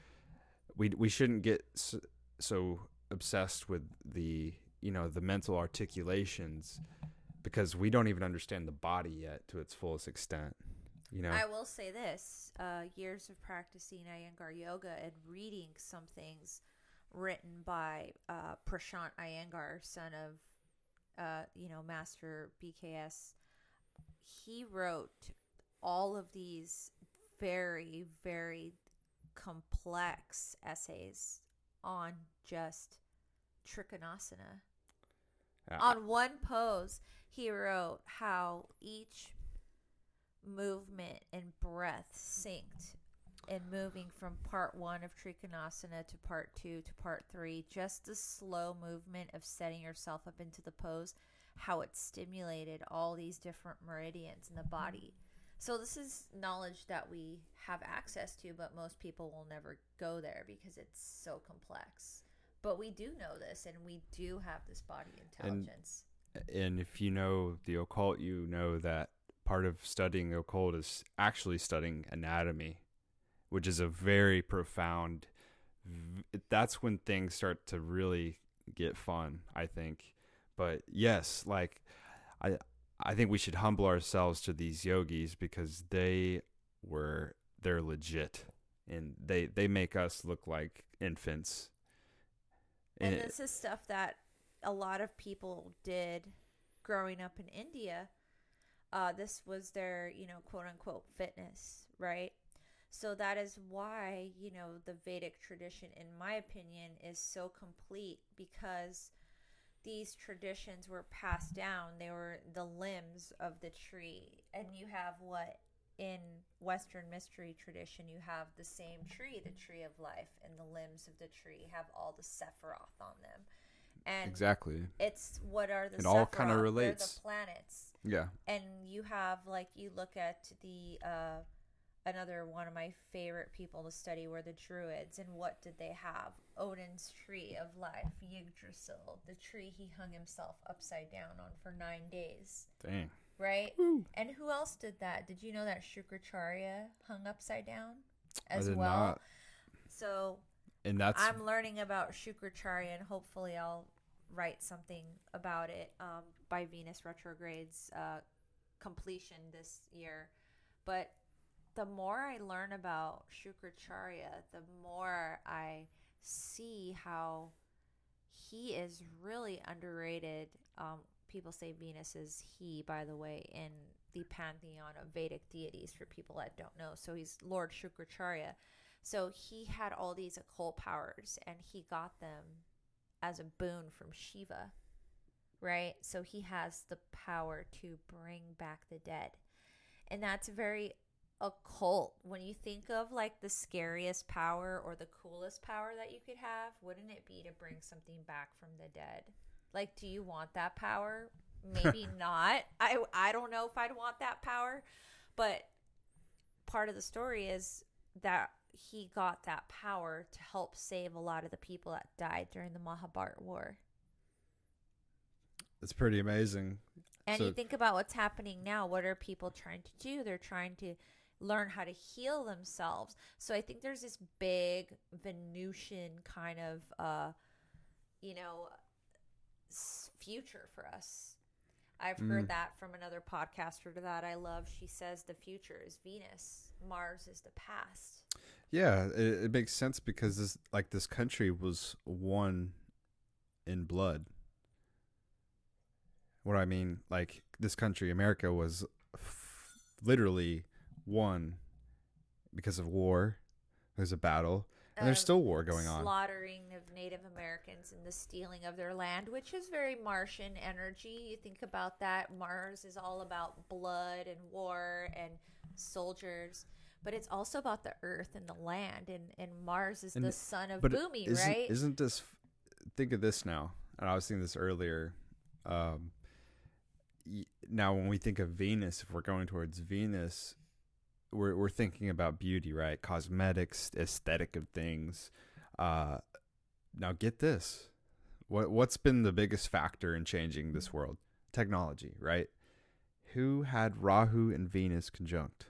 B: we we shouldn't get so, so obsessed with the you know the mental articulations because we don't even understand the body yet to its fullest extent you know?
A: I will say this uh, years of practicing iyengar yoga and reading some things written by uh, prashant iyengar son of uh, you know master bks he wrote all of these very, very complex essays on just Trikonasana. Uh, on one pose, he wrote how each movement and breath synced and moving from part one of Trikonasana to part two to part three, just the slow movement of setting yourself up into the pose, how it stimulated all these different meridians in the body. So, this is knowledge that we have access to, but most people will never go there because it's so complex. But we do know this and we do have this body intelligence.
B: And if you know the occult, you know that part of studying the occult is actually studying anatomy, which is a very profound. That's when things start to really get fun, I think. But yes, like I I think we should humble ourselves to these yogis because they were they're legit and they they make us look like infants.
A: And,
B: it-
A: this is stuff that a lot of people did growing up in India. Uh, this was their, you know, quote unquote fitness, right? So that is why, you know, the Vedic tradition, in my opinion, is so complete because these traditions were passed down. They were the limbs of the tree. And you have what in Western mystery tradition, you have the same tree, the tree of life, and the limbs of the tree have all the Sephiroth on them. And
B: exactly.
A: it's what are the
B: It all
A: Sephiroth? They're
B: relates.
A: the planets
B: Yeah.
A: and you have like you look at the uh another one of my favorite people to study were the druids and what did they have odin's tree of life yggdrasil the tree he hung himself upside down on for nine days
B: Dang.
A: right and who else did that did you know that shukracharya hung upside down as
B: I did
A: well
B: not.
A: so
B: And that's
A: I'm learning about Shukracharya, and hopefully I'll write something about it um, by Venus retrogrades uh, completion this year. But the more I learn about Shukracharya, the more I see how he is really underrated. Um, people say Venus is he, by the way, in the pantheon of Vedic deities for people that don't know. So he's Lord Shukracharya. So he had all these occult powers and he got them as a boon from Shiva, right? So he has the power to bring back the dead. And that's very occult. When you think of like the scariest power or the coolest power that you could have, wouldn't it be to bring something back from the dead? Like, do you want that power? Maybe not. I I don't know if I'd want that power, but part of the story is that he got that power to help save a lot of the people that died during the Mahabharat war.
B: it's pretty amazing.
A: And
B: So-
A: you think about what's happening now. What are people trying to do? They're trying to learn how to heal themselves. So I think there's this big Venusian kind of, uh, you know, future for us. I've heard
B: Mm.
A: that from another podcaster that I love. She says the future is Venus, Mars is the past.
B: Yeah, it, it makes sense because this like this country was won in blood. What I mean, like this country, America, was f- literally won because of war. There's a battle, and there's still war going on.
A: slaughtering of Native Americans and the stealing of their land, which is very Martian energy. You think about that. Mars is all about blood and war and soldiers, but it's also about the earth and the land. And, and Mars is
B: And-
A: the son of Bhumi,
B: isn't,
A: right?
B: Isn't this? Think of this now, and I was thinking this earlier. Um, now, when we think of Venus, if we're going towards Venus, we're we're thinking about beauty, right? Cosmetics, aesthetic of things. Uh, now, get this: what what's been the biggest factor in changing this world? Technology, right? Who had Rahu and Venus conjunct?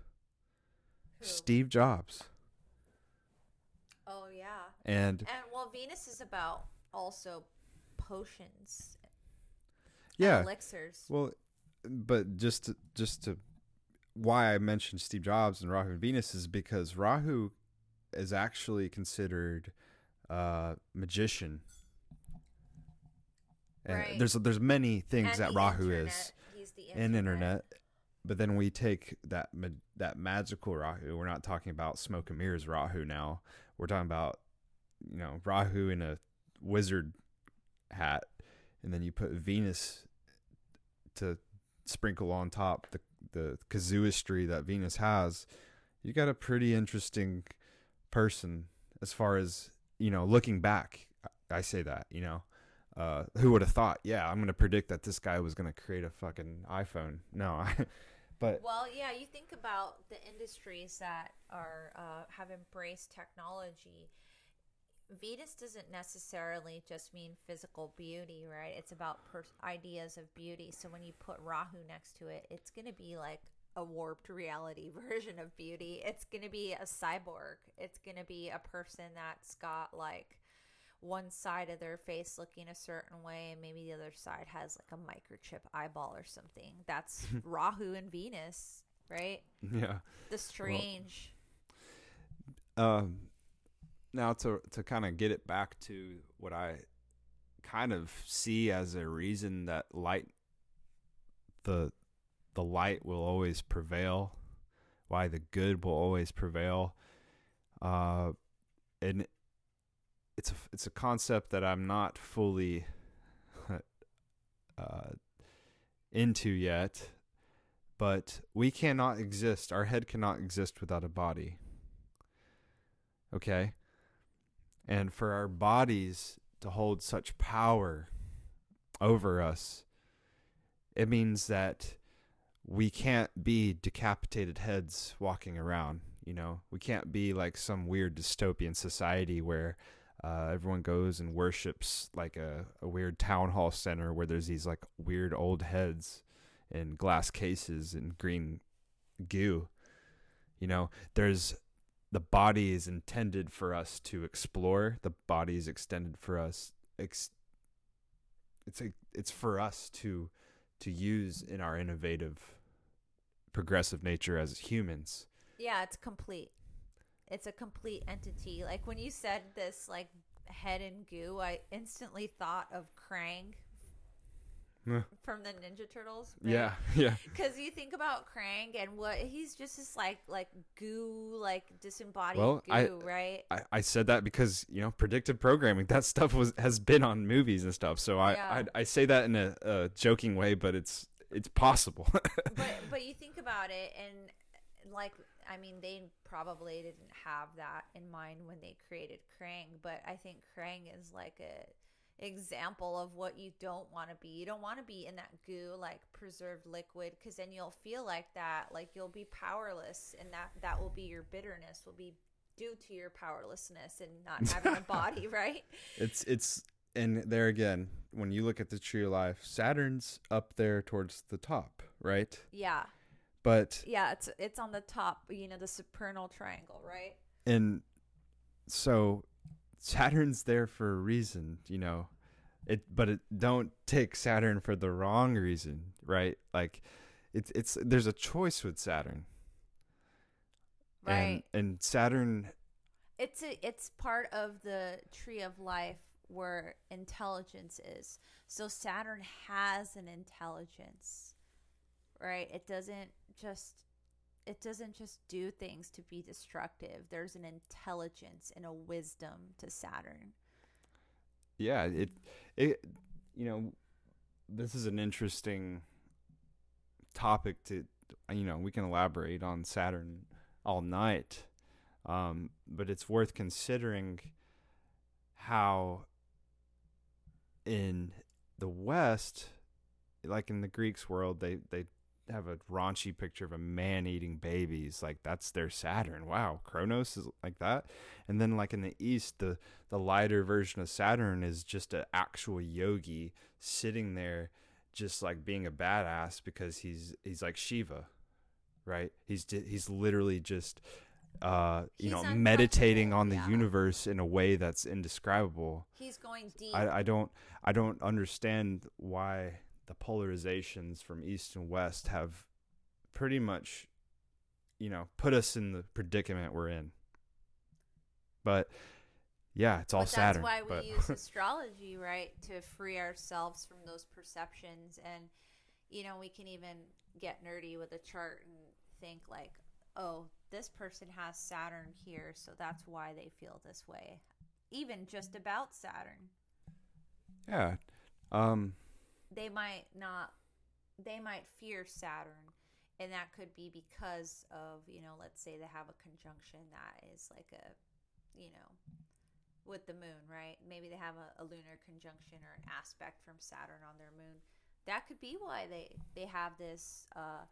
A: Who?
B: Steve Jobs.
A: Oh, yeah.
B: And
A: And well, Venus is about also potions,
B: yeah,
A: elixirs.
B: Well, but just to, just to why I mentioned Steve Jobs and Rahu and Venus is because Rahu is actually considered a magician. And
A: Right.
B: there's there's many things
A: And
B: that Rahu
A: internet.
B: is
A: He's the
B: in internet, but then we take that that magical Rahu. We're not talking about smoke and mirrors Rahu now. We're talking about you know Rahu in a wizard hat, and then you put Venus to sprinkle on top the the casuistry that Venus has. You got a pretty interesting person as far as you know looking back i, I say that you know uh, who would have thought yeah i'm gonna predict that this guy was gonna create a fucking iphone no I, but
A: Well, yeah, you think about the industries that are uh, have embraced technology. Venus doesn't necessarily just mean physical beauty, right? It's about pers- ideas of beauty. So when you put Rahu next to it, it's going to be like a warped reality version of beauty. It's going to be a cyborg. It's going to be a person that's got like one side of their face looking a certain way and maybe the other side has like a microchip eyeball or something. That's Rahu and Venus, right?
B: yeah
A: The strange.
B: um now to to kind of get it back to what i kind of see as a reason that light the the light will always prevail why the good will always prevail uh and it's a it's a concept that i'm not fully uh into yet but we cannot exist our head cannot exist without a body. Okay and for our bodies to hold such power over us it means that we can't be decapitated heads walking around you know? We can't be like some weird dystopian society where uh, everyone goes and worships like a, a weird town hall center where there's these like weird old heads in glass cases and green goo you know? There's the body is intended for us to explore the body is extended for us ex- it's a, it's for us to to use in our innovative progressive nature as humans
A: Yeah, it's complete. It's a complete entity. Like when you said this, like head and goo, I instantly thought of Krang. From the Ninja Turtles.
B: yeah yeah
A: Because you think about Krang and what he's just this like like goo, like disembodied
B: Well,
A: goo,
B: I-
A: right?
B: I, I said that because you know predictive programming that stuff was has been on movies and stuff so I
A: Yeah.
B: I, I say that in a, a joking way but it's it's possible
A: but but you think about it and like I mean they probably didn't have that in mind when they created Krang, but I think Krang is like a example of what you don't want to be. You don't want to be in that goo like preserved liquid cuz then you'll feel like that like you'll be powerless and that that will be your bitterness will be due to your powerlessness and not having a body, right?
B: It's it's and there again, when you look at the tree of life, Saturn's up there towards the top, right?
A: Yeah.
B: But
A: Yeah, it's it's on the top, you know, the supernal triangle, right?
B: and so Saturn's there for a reason, you know. It but it don't take Saturn for the wrong reason, right? Like it's it's there's a choice with Saturn.
A: Right.
B: And and Saturn
A: it's a, it's part of the tree of life where intelligence is. So Saturn has an intelligence, right? It doesn't just it doesn't just do things to be destructive. There's an intelligence and a wisdom to Saturn.
B: Yeah it it you know this is an interesting topic to you know we can elaborate on saturn all night um but it's worth considering how in the west like in the greeks world they they have a raunchy picture of a man eating babies like that's their saturn wow kronos is like that and then like in the east the the lighter version of Saturn is just an actual yogi sitting there just like being a badass because he's he's like Shiva, right? He's he's literally just uh you
A: He's
B: know meditating on the
A: yeah.
B: universe in a way that's indescribable.
A: He's going deep.
B: I I don't I don't understand why the polarizations from east and west have pretty much you know put us in the predicament we're in. But yeah, it's all
A: but
B: Saturn.
A: That's why we
B: but
A: use astrology, right, to free ourselves from those perceptions. And, you know, we can even get nerdy with a chart and think, like, oh, this person has Saturn here, so that's why they feel this way. Even just about Saturn.
B: yeah, um,
A: They might not, they might fear Saturn. And that could be because of, you know, let's say they have a conjunction that is like a you know, with the moon, right? Maybe they have a, a lunar conjunction or an aspect from Saturn on their moon. That could be why they they have this uh,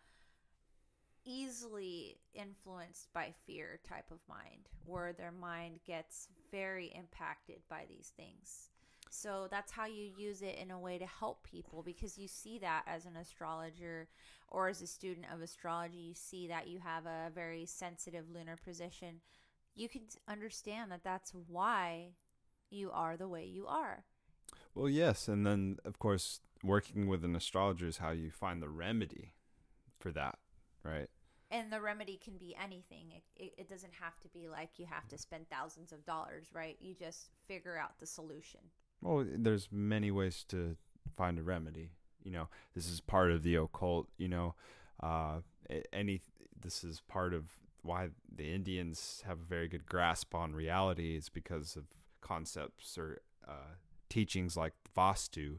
A: easily influenced by fear type of mind, where their mind gets very impacted by these things. So that's how you use it in a way to help people because you see that as an astrologer or as a student of astrology, you see that you have a very sensitive lunar position. You can understand that that's why you are the way you are.
B: Well, yes, and then of course, working with an astrologer is how you find the remedy for that, right?
A: And the remedy can be anything. It, it, it doesn't have to be like you have to spend thousands of dollars, right? You just figure out the solution.
B: Well, there's many ways to find a remedy. You know, this is part of the occult. You know, uh, any this is part of why the Indians have a very good grasp on reality is because of concepts or uh, teachings like Vastu,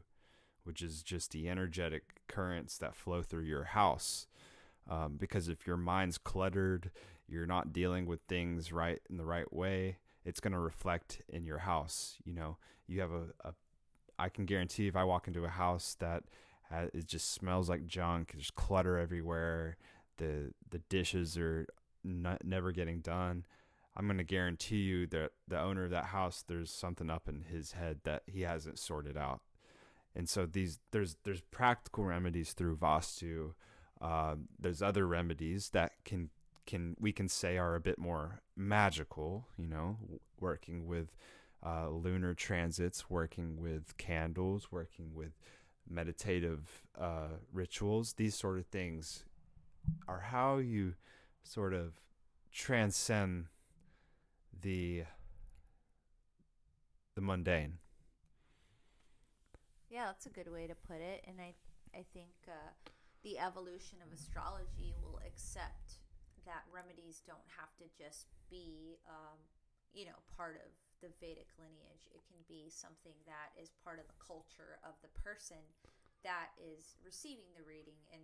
B: which is just the energetic currents that flow through your house. Um, because if your mind's cluttered, you're not dealing with things right in the right way, it's going to reflect in your house. You know, you have a, a, I can guarantee if I walk into a house that has, it just smells like junk, there's clutter everywhere, the the dishes are not, never getting done. I'm going to guarantee you that the owner of that house, there's something up in his head that he hasn't sorted out. And so these there's there's practical remedies through Vastu. Uh, there's other remedies that can can we can say are a bit more magical. You know, working with uh, lunar transits, working with candles, working with meditative uh, rituals. These sort of things are how you sort of transcend the the mundane.
A: Yeah, that's a good way to put it, and I I think uh, the evolution of astrology will accept that remedies don't have to just be um, you know part of the Vedic lineage. It can be something that is part of the culture of the person that is receiving the reading and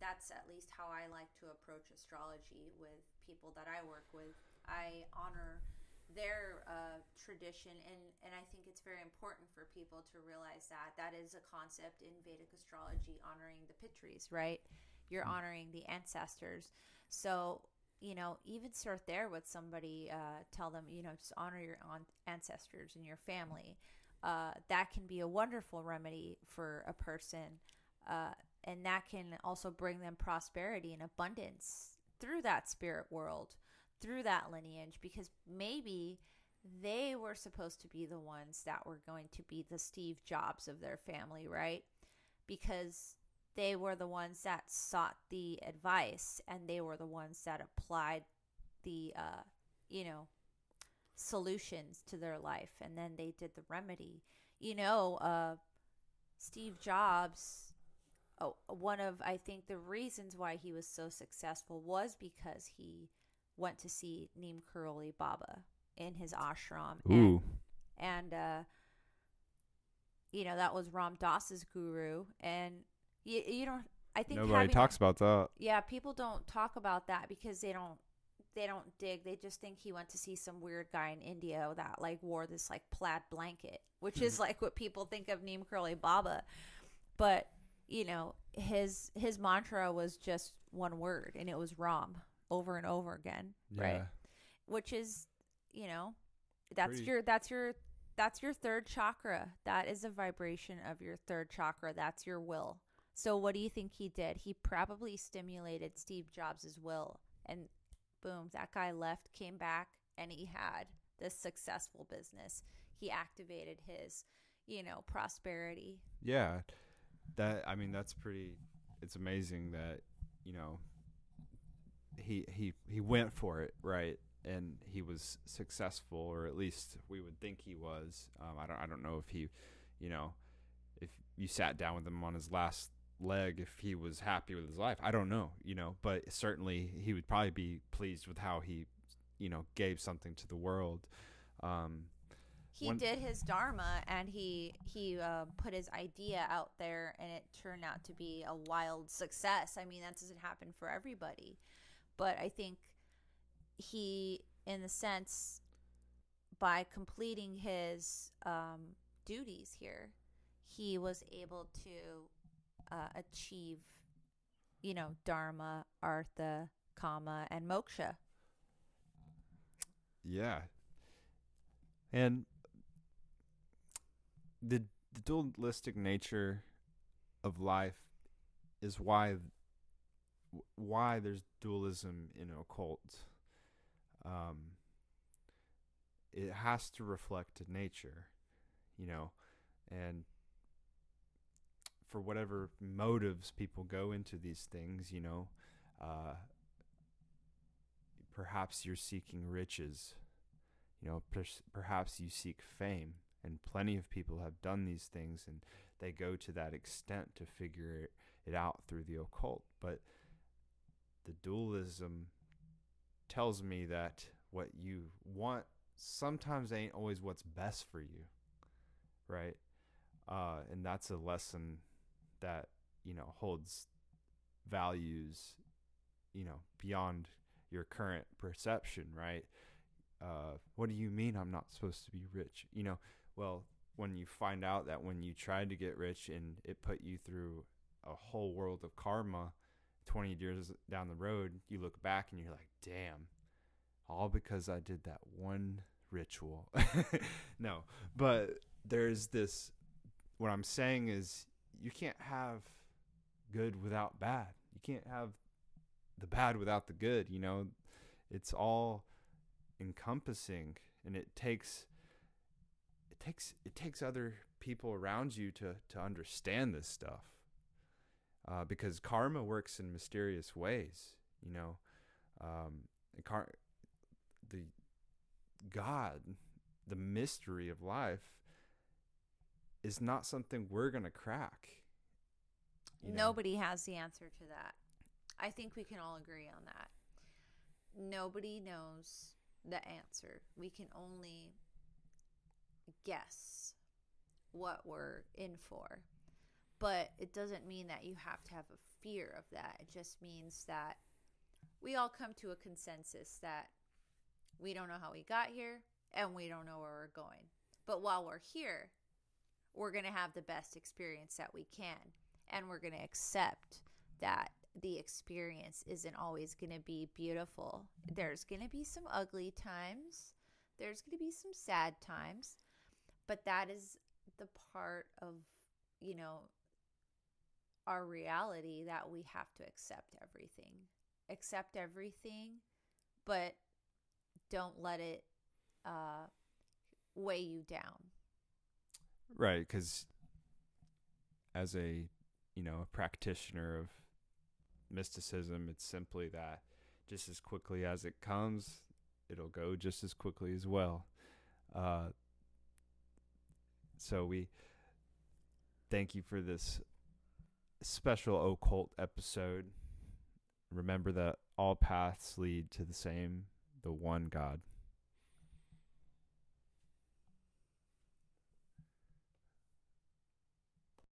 A: that's at least how I like to approach astrology with people that I work with. I honor their uh, tradition, and, and I think it's very important for people to realize that that is a concept in Vedic astrology, honoring the Pitris, right? You're mm. honoring the ancestors. So, you know, even start there with somebody, uh, tell them, you know, just honor your ancestors and your family. Uh, that can be a wonderful remedy for a person. Uh, and that can also bring them prosperity and abundance through that spirit world through that lineage because maybe they were supposed to be the ones that were going to be the Steve Jobs of their family, right? Because they were the ones that sought the advice and they were the ones that applied the uh, you know solutions to their life and then they did the remedy you know uh, steve jobs oh, one of I think the reasons why he was so successful was because he went to see Neem Karoli Baba in his ashram.
B: Ooh.
A: And, and uh, you know, that was Ram Dass's guru. And you, you don't, I think
B: nobody talks about that.
A: Yeah, people don't talk about that because they don't they don't dig. They just think he went to see some weird guy in India that like wore this like plaid blanket, which is like what people think of Neem Karoli Baba. But you know, his his mantra was just one word and it was Ram over and over again, yeah. right? Which is, you know, that's Pretty. your that's your that's your third chakra. That is a vibration of your third chakra. That's your will. So what do you think he did? He probably stimulated Steve Jobs' will and boom, that guy left, came back and he had this successful business. He activated his, you know, prosperity.
B: Yeah that I mean that's pretty. It's amazing that you know he he he went for it right and he was successful or at least we would think he was um, I don't I don't know if he you know if you sat down with him on his last leg if he was happy with his life. I don't know you know but certainly he would probably be pleased with how he you know gave something to the world. Um,
A: he One, did his dharma and he he uh, put his idea out there and it turned out to be a wild success. I mean that doesn't happen for everybody but i think he in the sense by completing his um, duties here, he was able to uh, achieve, you know, dharma, artha, kama, and moksha.
B: Yeah. And the, the dualistic nature of life is why why there's dualism in occult. Um, it has to reflect nature, you know, and for whatever motives people go into these things, you know, uh, perhaps you're seeking riches, you know, per- perhaps you seek fame, and plenty of people have done these things, and they go to that extent to figure it, out through the occult. But the dualism tells me that what you want sometimes ain't always what's best for you, right? Uh, and that's a lesson that you know holds values, you know, beyond your current perception, right? Uh, what do you mean I'm not supposed to be rich? You know, well, when you find out that when you tried to get rich and it put you through a whole world of karma, 20 years down the road, you look back and you're like, damn, all because I did that one ritual. no, but there's this, what I'm saying is you can't have good without bad. You can't have the bad without the good, you know? It's all encompassing and it takes it takes it takes other people around you to to understand this stuff. Uh, because karma works in mysterious ways, you know. Um, car- the God, the mystery of life, is not something we're gonna crack.
A: you know? Nobody has the answer to that. I think we can all agree on that. Nobody knows the answer. We can only guess what we're in for. But it doesn't mean that you have to have a fear of that. It just means that we all come to a consensus that we don't know how we got here and we don't know where we're going. But while we're here, we're going to have the best experience that we can. And we're going to accept that the experience isn't always going to be beautiful. There's going to be some ugly times, there's going to be some sad times, but that is the part of, you know, our reality that we have to accept everything. Accept everything, but don't let it uh, weigh you down.
B: Right, because as a you know a practitioner of mysticism, it's simply that just as quickly as it comes, it'll go just as quickly as well. Uh, so we thank you for this special occult episode. Remember that all paths lead to the same, the one God.